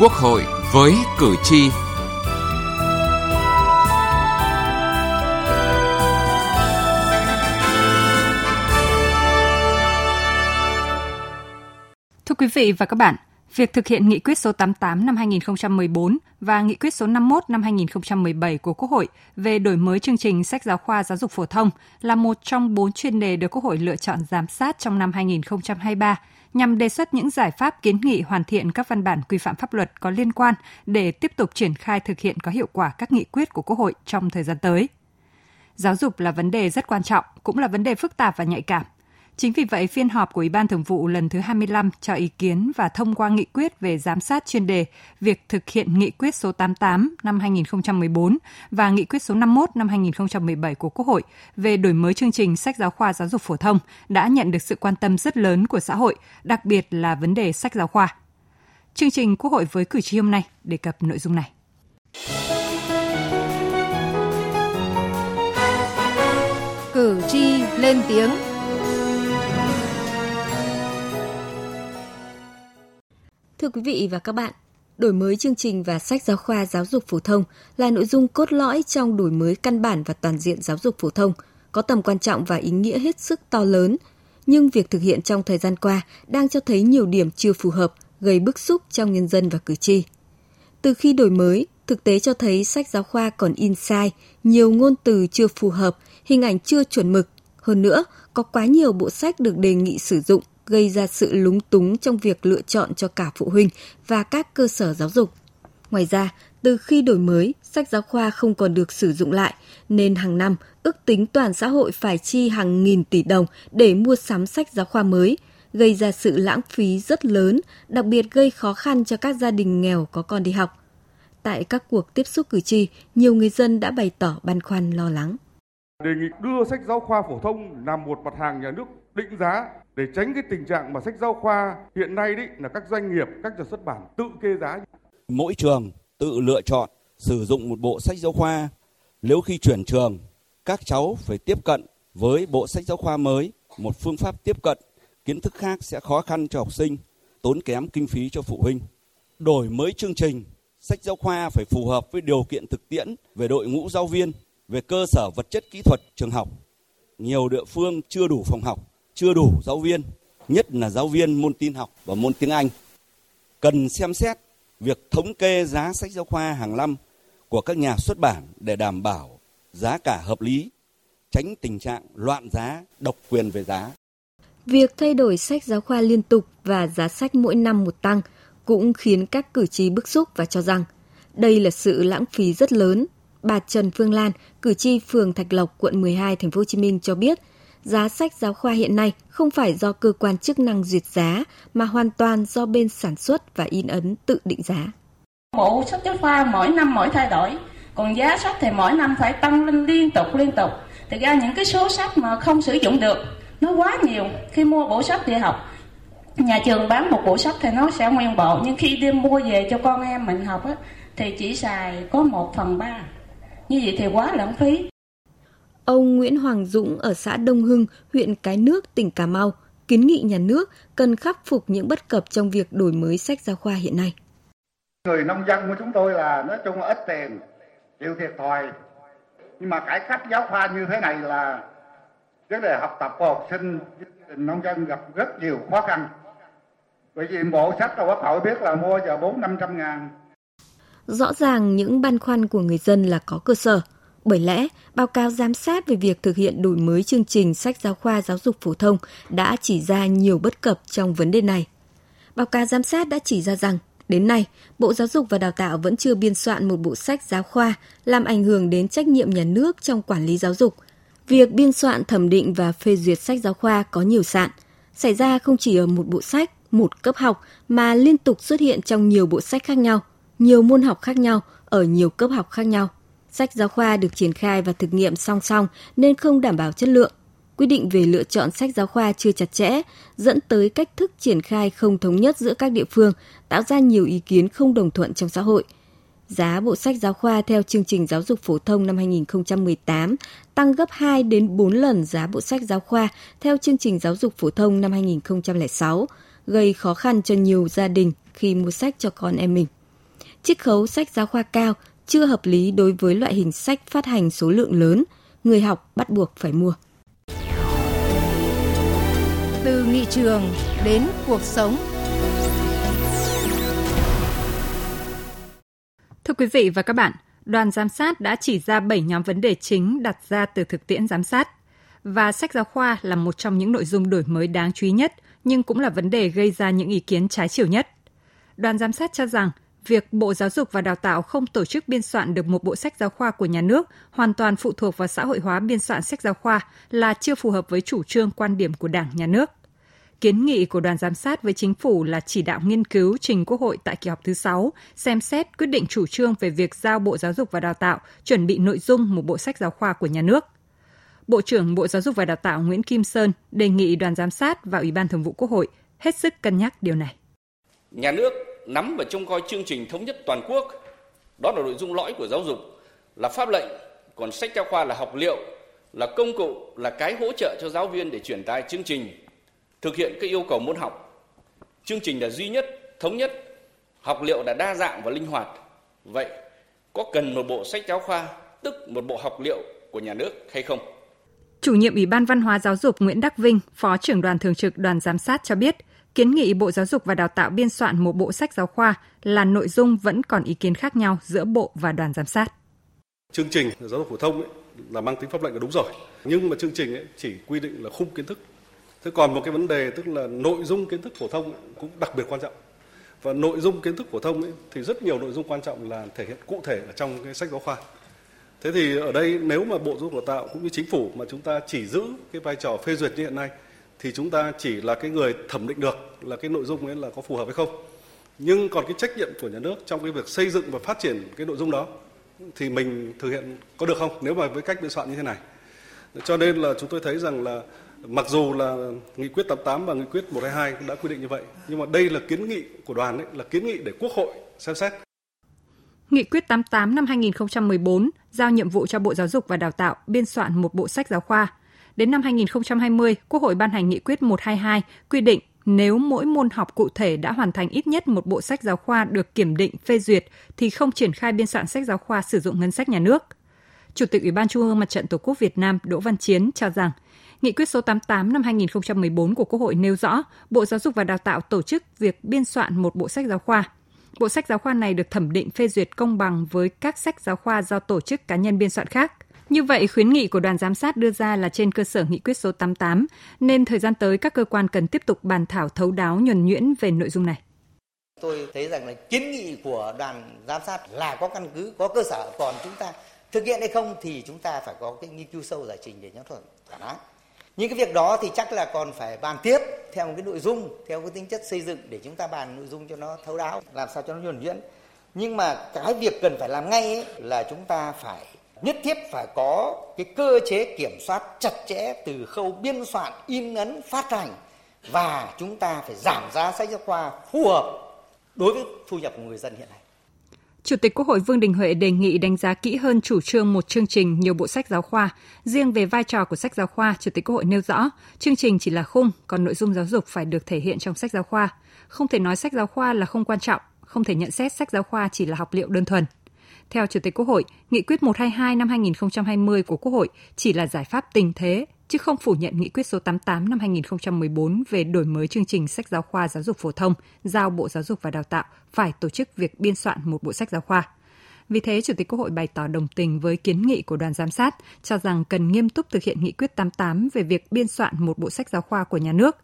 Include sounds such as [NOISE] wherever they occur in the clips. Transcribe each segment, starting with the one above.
Quốc hội với cử tri. Thưa quý vị và các bạn, việc thực hiện nghị quyết số 88 năm 2014 và nghị quyết số 51 năm 2017 của Quốc hội về đổi mới chương trình sách giáo khoa giáo dục phổ thông là một trong bốn chuyên đề được Quốc hội lựa chọn giám sát trong năm 2023 nhằm đề xuất những giải pháp kiến nghị hoàn thiện các văn bản quy phạm pháp luật có liên quan để tiếp tục triển khai thực hiện có hiệu quả các nghị quyết của Quốc hội trong thời gian tới. Giáo dục là vấn đề rất quan trọng, cũng là vấn đề phức tạp và nhạy cảm. Chính vì vậy, phiên họp của Ủy ban Thường vụ lần thứ 25 cho ý kiến và thông qua nghị quyết về giám sát chuyên đề việc thực hiện nghị quyết số 88 năm 2014 và nghị quyết số 51 năm 2017 của Quốc hội về đổi mới chương trình sách giáo khoa giáo dục phổ thông đã nhận được sự quan tâm rất lớn của xã hội, đặc biệt là vấn đề sách giáo khoa. Chương trình Quốc hội với cử tri hôm nay đề cập nội dung này. Cử tri lên tiếng Thưa quý vị và các bạn, đổi mới chương trình và sách giáo khoa giáo dục phổ thông là nội dung cốt lõi trong đổi mới căn bản và toàn diện giáo dục phổ thông, có tầm quan trọng và ý nghĩa hết sức to lớn. Nhưng việc thực hiện trong thời gian qua đang cho thấy nhiều điểm chưa phù hợp, gây bức xúc trong nhân dân và cử tri. Từ khi đổi mới, thực tế cho thấy sách giáo khoa còn in sai, nhiều ngôn từ chưa phù hợp, hình ảnh chưa chuẩn mực. Hơn nữa, có quá nhiều bộ sách được đề nghị sử dụng gây ra sự lúng túng trong việc lựa chọn cho cả phụ huynh và các cơ sở giáo dục. Ngoài ra, từ khi đổi mới, sách giáo khoa không còn được sử dụng lại, nên hàng năm ước tính toàn xã hội phải chi hàng nghìn tỷ đồng để mua sắm sách giáo khoa mới, gây ra sự lãng phí rất lớn, đặc biệt gây khó khăn cho các gia đình nghèo có con đi học. Tại các cuộc tiếp xúc cử tri, nhiều người dân đã bày tỏ băn khoăn lo lắng. Đề nghị đưa sách giáo khoa phổ thông làm một mặt hàng nhà nước định giá để tránh cái tình trạng mà sách giáo khoa hiện nay đấy là các doanh nghiệp, các nhà xuất bản tự kê giá. Mỗi trường tự lựa chọn sử dụng một bộ sách giáo khoa. Nếu khi chuyển trường, các cháu phải tiếp cận với bộ sách giáo khoa mới, một phương pháp tiếp cận kiến thức khác sẽ khó khăn cho học sinh, tốn kém kinh phí cho phụ huynh. Đổi mới chương trình, sách giáo khoa phải phù hợp với điều kiện thực tiễn về đội ngũ giáo viên, về cơ sở vật chất kỹ thuật trường học. Nhiều địa phương chưa đủ phòng học, chưa đủ giáo viên, nhất là giáo viên môn tin học và môn tiếng Anh. Cần xem xét việc thống kê giá sách giáo khoa hàng năm của các nhà xuất bản để đảm bảo giá cả hợp lý, tránh tình trạng loạn giá, độc quyền về giá. Việc thay đổi sách giáo khoa liên tục và giá sách mỗi năm một tăng cũng khiến các cử tri bức xúc và cho rằng đây là sự lãng phí rất lớn. Bà Trần Phương Lan, cử tri phường Thạch Lộc, quận 12, thành phố Hồ Chí Minh cho biết, giá sách giáo khoa hiện nay không phải do cơ quan chức năng duyệt giá mà hoàn toàn do bên sản xuất và in ấn tự định giá. Bộ sách giáo khoa mỗi năm mỗi thay đổi, còn giá sách thì mỗi năm phải tăng lên liên tục liên tục. Thực ra những cái số sách mà không sử dụng được nó quá nhiều. Khi mua bộ sách đi học, nhà trường bán một bộ sách thì nó sẽ nguyên bộ, nhưng khi đi mua về cho con em mình học á, thì chỉ xài có một phần ba. Như vậy thì quá lãng phí. Ông Nguyễn Hoàng Dũng ở xã Đông Hưng, huyện Cái Nước, tỉnh Cà Mau kiến nghị nhà nước cần khắc phục những bất cập trong việc đổi mới sách giáo khoa hiện nay. Người nông dân của chúng tôi là nói chung là ít tiền, chịu thiệt thòi. Nhưng mà cải cách giáo khoa như thế này là vấn đề học tập của học sinh nông dân gặp rất nhiều khó khăn. Bởi vì bộ sách là quốc hội biết là mua giờ 4 500 ngàn. Rõ ràng những băn khoăn của người dân là có cơ sở – bởi lẽ, báo cáo giám sát về việc thực hiện đổi mới chương trình sách giáo khoa giáo dục phổ thông đã chỉ ra nhiều bất cập trong vấn đề này. Báo cáo giám sát đã chỉ ra rằng, đến nay, Bộ Giáo dục và Đào tạo vẫn chưa biên soạn một bộ sách giáo khoa làm ảnh hưởng đến trách nhiệm nhà nước trong quản lý giáo dục. Việc biên soạn thẩm định và phê duyệt sách giáo khoa có nhiều sạn, xảy ra không chỉ ở một bộ sách, một cấp học mà liên tục xuất hiện trong nhiều bộ sách khác nhau, nhiều môn học khác nhau, ở nhiều cấp học khác nhau. Sách giáo khoa được triển khai và thực nghiệm song song nên không đảm bảo chất lượng. Quy định về lựa chọn sách giáo khoa chưa chặt chẽ, dẫn tới cách thức triển khai không thống nhất giữa các địa phương, tạo ra nhiều ý kiến không đồng thuận trong xã hội. Giá bộ sách giáo khoa theo chương trình giáo dục phổ thông năm 2018 tăng gấp 2 đến 4 lần giá bộ sách giáo khoa theo chương trình giáo dục phổ thông năm 2006, gây khó khăn cho nhiều gia đình khi mua sách cho con em mình. Chiết khấu sách giáo khoa cao chưa hợp lý đối với loại hình sách phát hành số lượng lớn, người học bắt buộc phải mua. Từ nghị trường đến cuộc sống. Thưa quý vị và các bạn, đoàn giám sát đã chỉ ra 7 nhóm vấn đề chính đặt ra từ thực tiễn giám sát. Và sách giáo khoa là một trong những nội dung đổi mới đáng chú ý nhất, nhưng cũng là vấn đề gây ra những ý kiến trái chiều nhất. Đoàn giám sát cho rằng, việc Bộ Giáo dục và Đào tạo không tổ chức biên soạn được một bộ sách giáo khoa của nhà nước hoàn toàn phụ thuộc vào xã hội hóa biên soạn sách giáo khoa là chưa phù hợp với chủ trương quan điểm của Đảng, Nhà nước. Kiến nghị của đoàn giám sát với chính phủ là chỉ đạo nghiên cứu trình Quốc hội tại kỳ họp thứ 6, xem xét quyết định chủ trương về việc giao Bộ Giáo dục và Đào tạo chuẩn bị nội dung một bộ sách giáo khoa của nhà nước. Bộ trưởng Bộ Giáo dục và Đào tạo Nguyễn Kim Sơn đề nghị đoàn giám sát và Ủy ban Thường vụ Quốc hội hết sức cân nhắc điều này. Nhà nước nắm và trông coi chương trình thống nhất toàn quốc, đó là nội dung lõi của giáo dục, là pháp lệnh, còn sách giáo khoa là học liệu, là công cụ, là cái hỗ trợ cho giáo viên để truyền tải chương trình, thực hiện các yêu cầu môn học. Chương trình là duy nhất, thống nhất, học liệu là đa dạng và linh hoạt. Vậy có cần một bộ sách giáo khoa, tức một bộ học liệu của nhà nước hay không? Chủ nhiệm Ủy ban Văn hóa Giáo dục Nguyễn Đắc Vinh, Phó trưởng đoàn thường trực đoàn giám sát cho biết, kiến nghị Bộ Giáo dục và Đào tạo biên soạn một bộ sách giáo khoa là nội dung vẫn còn ý kiến khác nhau giữa Bộ và đoàn giám sát. Chương trình giáo dục phổ thông ấy, là mang tính pháp lệnh là đúng rồi, nhưng mà chương trình ấy chỉ quy định là khung kiến thức. Thế còn một cái vấn đề tức là nội dung kiến thức phổ thông cũng đặc biệt quan trọng. Và nội dung kiến thức phổ thông ấy, thì rất nhiều nội dung quan trọng là thể hiện cụ thể ở trong cái sách giáo khoa. Thế thì ở đây nếu mà Bộ Giáo dục Đào tạo cũng như chính phủ mà chúng ta chỉ giữ cái vai trò phê duyệt như hiện nay thì chúng ta chỉ là cái người thẩm định được là cái nội dung ấy là có phù hợp hay không. Nhưng còn cái trách nhiệm của nhà nước trong cái việc xây dựng và phát triển cái nội dung đó thì mình thực hiện có được không nếu mà với cách biên soạn như thế này. Cho nên là chúng tôi thấy rằng là mặc dù là nghị quyết 88 và nghị quyết 122 đã quy định như vậy, nhưng mà đây là kiến nghị của đoàn ấy, là kiến nghị để Quốc hội xem xét. Nghị quyết 88 năm 2014 giao nhiệm vụ cho Bộ Giáo dục và Đào tạo biên soạn một bộ sách giáo khoa. Đến năm 2020, Quốc hội ban hành nghị quyết 122 quy định nếu mỗi môn học cụ thể đã hoàn thành ít nhất một bộ sách giáo khoa được kiểm định phê duyệt thì không triển khai biên soạn sách giáo khoa sử dụng ngân sách nhà nước. Chủ tịch Ủy ban Trung ương Mặt trận Tổ quốc Việt Nam Đỗ Văn Chiến cho rằng, Nghị quyết số 88 năm 2014 của Quốc hội nêu rõ Bộ Giáo dục và Đào tạo tổ chức việc biên soạn một bộ sách giáo khoa. Bộ sách giáo khoa này được thẩm định phê duyệt công bằng với các sách giáo khoa do tổ chức cá nhân biên soạn khác. Như vậy, khuyến nghị của đoàn giám sát đưa ra là trên cơ sở nghị quyết số 88, nên thời gian tới các cơ quan cần tiếp tục bàn thảo thấu đáo nhuần nhuyễn về nội dung này. Tôi thấy rằng là kiến nghị của đoàn giám sát là có căn cứ, có cơ sở, còn chúng ta thực hiện hay không thì chúng ta phải có cái nghiên cứu sâu giải trình để nhắc thuận thỏa đáng. Những cái việc đó thì chắc là còn phải bàn tiếp theo một cái nội dung, theo cái tính chất xây dựng để chúng ta bàn nội dung cho nó thấu đáo, làm sao cho nó nhuần nhuyễn. Nhưng mà cái việc cần phải làm ngay ấy là chúng ta phải nhất thiết phải có cái cơ chế kiểm soát chặt chẽ từ khâu biên soạn, in ấn, phát hành và chúng ta phải giảm giá sách giáo khoa phù hợp đối với thu nhập của người dân hiện nay. Chủ tịch Quốc hội Vương Đình Huệ đề nghị đánh giá kỹ hơn chủ trương một chương trình nhiều bộ sách giáo khoa. Riêng về vai trò của sách giáo khoa, Chủ tịch Quốc hội nêu rõ, chương trình chỉ là khung, còn nội dung giáo dục phải được thể hiện trong sách giáo khoa. Không thể nói sách giáo khoa là không quan trọng, không thể nhận xét sách giáo khoa chỉ là học liệu đơn thuần. Theo Chủ tịch Quốc hội, Nghị quyết 122 năm 2020 của Quốc hội chỉ là giải pháp tình thế, chứ không phủ nhận Nghị quyết số 88 năm 2014 về đổi mới chương trình sách giáo khoa giáo dục phổ thông, giao Bộ Giáo dục và Đào tạo phải tổ chức việc biên soạn một bộ sách giáo khoa. Vì thế, Chủ tịch Quốc hội bày tỏ đồng tình với kiến nghị của đoàn giám sát, cho rằng cần nghiêm túc thực hiện nghị quyết 88 về việc biên soạn một bộ sách giáo khoa của nhà nước.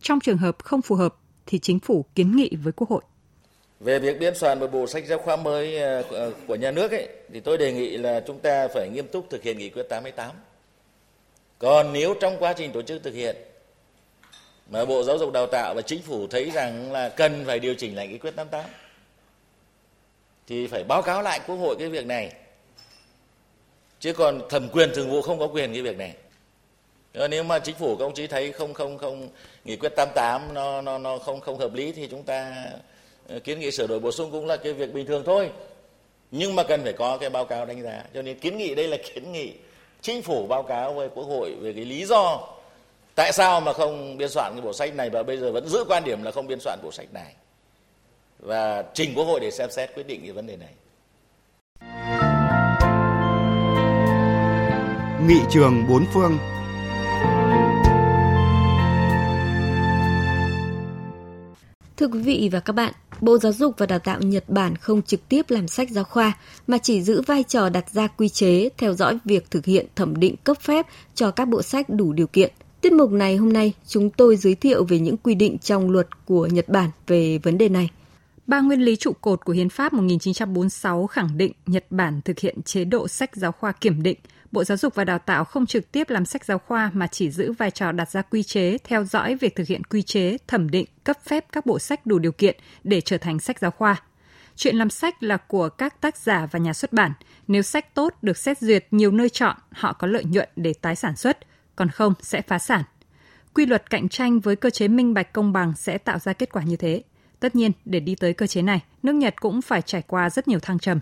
Trong trường hợp không phù hợp, thì chính phủ kiến nghị với Quốc hội. Về việc biên soạn một bộ sách giáo khoa mới ờ, ờ, của nhà nước ấy, thì tôi đề nghị là chúng ta phải nghiêm túc thực hiện nghị quyết 88. Còn nếu trong quá trình tổ chức thực hiện mà Bộ Giáo dục Đào tạo và Chính phủ thấy rằng là cần phải điều chỉnh lại nghị quyết 88 thì phải báo cáo lại Quốc hội cái việc này. Chứ còn thẩm quyền thường vụ không có quyền cái việc này. Ờ, nếu mà chính phủ các ông chí thấy không không không nghị quyết 88 nó nó nó không không hợp lý thì chúng ta kiến nghị sửa đổi bổ sung cũng là cái việc bình thường thôi. Nhưng mà cần phải có cái báo cáo đánh giá. Cho nên kiến nghị đây là [LAUGHS] kiến nghị chính phủ báo cáo với quốc hội về cái lý do tại sao mà không biên soạn cái bộ sách này và bây giờ vẫn giữ quan điểm là không biên soạn bộ sách này. Và trình Quốc hội để xem xét quyết định cái vấn đề này. Nghị trường bốn phương. Thưa quý vị và các bạn, Bộ Giáo dục và Đào tạo Nhật Bản không trực tiếp làm sách giáo khoa mà chỉ giữ vai trò đặt ra quy chế, theo dõi việc thực hiện thẩm định cấp phép cho các bộ sách đủ điều kiện. Tiết mục này hôm nay chúng tôi giới thiệu về những quy định trong luật của Nhật Bản về vấn đề này. Ba nguyên lý trụ cột của Hiến pháp 1946 khẳng định Nhật Bản thực hiện chế độ sách giáo khoa kiểm định. Bộ Giáo dục và Đào tạo không trực tiếp làm sách giáo khoa mà chỉ giữ vai trò đặt ra quy chế, theo dõi việc thực hiện quy chế, thẩm định, cấp phép các bộ sách đủ điều kiện để trở thành sách giáo khoa. Chuyện làm sách là của các tác giả và nhà xuất bản. Nếu sách tốt được xét duyệt nhiều nơi chọn, họ có lợi nhuận để tái sản xuất, còn không sẽ phá sản. Quy luật cạnh tranh với cơ chế minh bạch công bằng sẽ tạo ra kết quả như thế. Tất nhiên, để đi tới cơ chế này, nước Nhật cũng phải trải qua rất nhiều thăng trầm.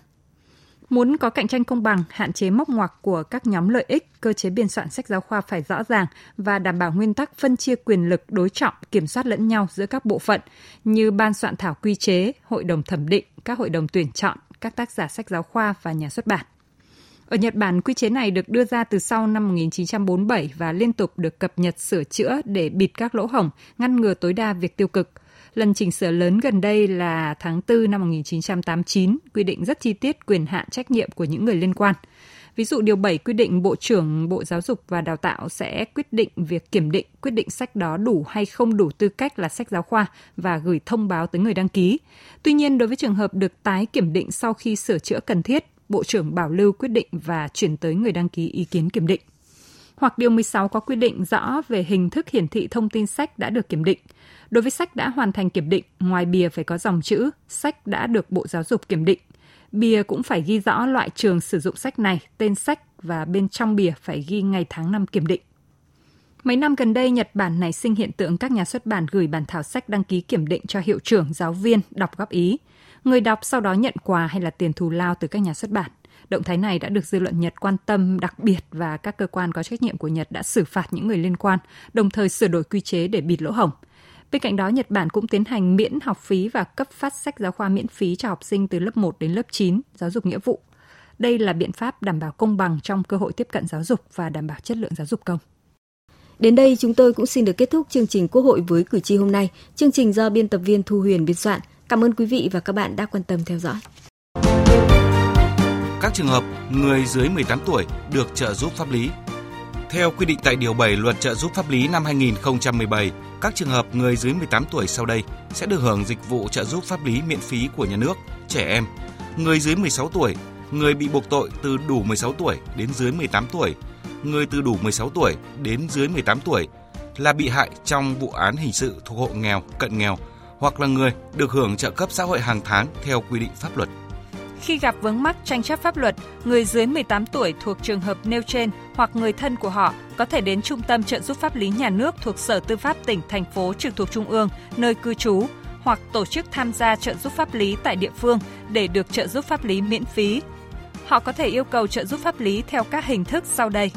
Muốn có cạnh tranh công bằng, hạn chế móc ngoặc của các nhóm lợi ích, cơ chế biên soạn sách giáo khoa phải rõ ràng và đảm bảo nguyên tắc phân chia quyền lực đối trọng, kiểm soát lẫn nhau giữa các bộ phận như ban soạn thảo quy chế, hội đồng thẩm định, các hội đồng tuyển chọn, các tác giả sách giáo khoa và nhà xuất bản. Ở Nhật Bản, quy chế này được đưa ra từ sau năm 1947 và liên tục được cập nhật sửa chữa để bịt các lỗ hổng, ngăn ngừa tối đa việc tiêu cực. Lần chỉnh sửa lớn gần đây là tháng 4 năm 1989, quy định rất chi tiết quyền hạn trách nhiệm của những người liên quan. Ví dụ điều 7 quy định Bộ trưởng Bộ Giáo dục và Đào tạo sẽ quyết định việc kiểm định quyết định sách đó đủ hay không đủ tư cách là sách giáo khoa và gửi thông báo tới người đăng ký. Tuy nhiên, đối với trường hợp được tái kiểm định sau khi sửa chữa cần thiết, Bộ trưởng bảo lưu quyết định và chuyển tới người đăng ký ý kiến kiểm định. Hoặc điều 16 có quy định rõ về hình thức hiển thị thông tin sách đã được kiểm định. Đối với sách đã hoàn thành kiểm định, ngoài bìa phải có dòng chữ sách đã được Bộ Giáo dục kiểm định. Bìa cũng phải ghi rõ loại trường sử dụng sách này, tên sách và bên trong bìa phải ghi ngày tháng năm kiểm định. Mấy năm gần đây, Nhật Bản nảy sinh hiện tượng các nhà xuất bản gửi bản thảo sách đăng ký kiểm định cho hiệu trưởng, giáo viên đọc góp ý. Người đọc sau đó nhận quà hay là tiền thù lao từ các nhà xuất bản. Động thái này đã được dư luận Nhật quan tâm đặc biệt và các cơ quan có trách nhiệm của Nhật đã xử phạt những người liên quan, đồng thời sửa đổi quy chế để bịt lỗ hổng. Bên cạnh đó, Nhật Bản cũng tiến hành miễn học phí và cấp phát sách giáo khoa miễn phí cho học sinh từ lớp 1 đến lớp 9, giáo dục nghĩa vụ. Đây là biện pháp đảm bảo công bằng trong cơ hội tiếp cận giáo dục và đảm bảo chất lượng giáo dục công. Đến đây chúng tôi cũng xin được kết thúc chương trình Quốc hội với cử tri hôm nay. Chương trình do biên tập viên Thu Huyền biên soạn. Cảm ơn quý vị và các bạn đã quan tâm theo dõi. Các trường hợp người dưới 18 tuổi được trợ giúp pháp lý. Theo quy định tại Điều 7 Luật trợ giúp pháp lý năm 2017, các trường hợp người dưới 18 tuổi sau đây sẽ được hưởng dịch vụ trợ giúp pháp lý miễn phí của nhà nước, trẻ em, người dưới 16 tuổi, người bị buộc tội từ đủ 16 tuổi đến dưới 18 tuổi, người từ đủ 16 tuổi đến dưới 18 tuổi là bị hại trong vụ án hình sự thuộc hộ nghèo, cận nghèo hoặc là người được hưởng trợ cấp xã hội hàng tháng theo quy định pháp luật. Khi gặp vướng mắc tranh chấp pháp luật, người dưới 18 tuổi thuộc trường hợp nêu trên hoặc người thân của họ có thể đến Trung tâm trợ giúp pháp lý nhà nước thuộc Sở Tư pháp tỉnh, thành phố trực thuộc Trung ương, nơi cư trú hoặc tổ chức tham gia trợ giúp pháp lý tại địa phương để được trợ giúp pháp lý miễn phí. Họ có thể yêu cầu trợ giúp pháp lý theo các hình thức sau đây.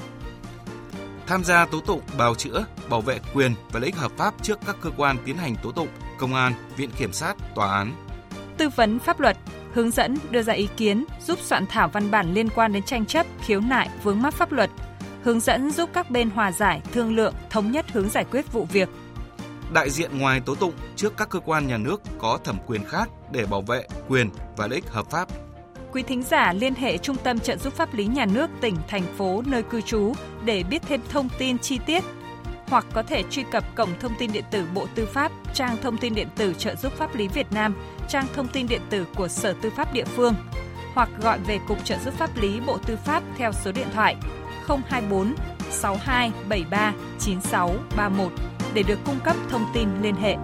Tham gia tố tụng, bào chữa, bảo vệ quyền và lợi ích hợp pháp trước các cơ quan tiến hành tố tụng, công an, viện kiểm sát, tòa án. Tư vấn pháp luật, hướng dẫn, đưa ra ý kiến, giúp soạn thảo văn bản liên quan đến tranh chấp, khiếu nại, vướng mắc pháp luật, hướng dẫn giúp các bên hòa giải, thương lượng, thống nhất hướng giải quyết vụ việc. Đại diện ngoài tố tụng trước các cơ quan nhà nước có thẩm quyền khác để bảo vệ quyền và lợi ích hợp pháp. Quý thính giả liên hệ Trung tâm trợ giúp pháp lý nhà nước tỉnh, thành phố nơi cư trú để biết thêm thông tin chi tiết hoặc có thể truy cập cổng thông tin điện tử Bộ Tư pháp, trang thông tin điện tử trợ giúp pháp lý Việt Nam, trang thông tin điện tử của Sở Tư pháp địa phương hoặc gọi về Cục trợ giúp pháp lý Bộ Tư pháp theo số điện thoại 024 6273 9631 để được cung cấp thông tin liên hệ.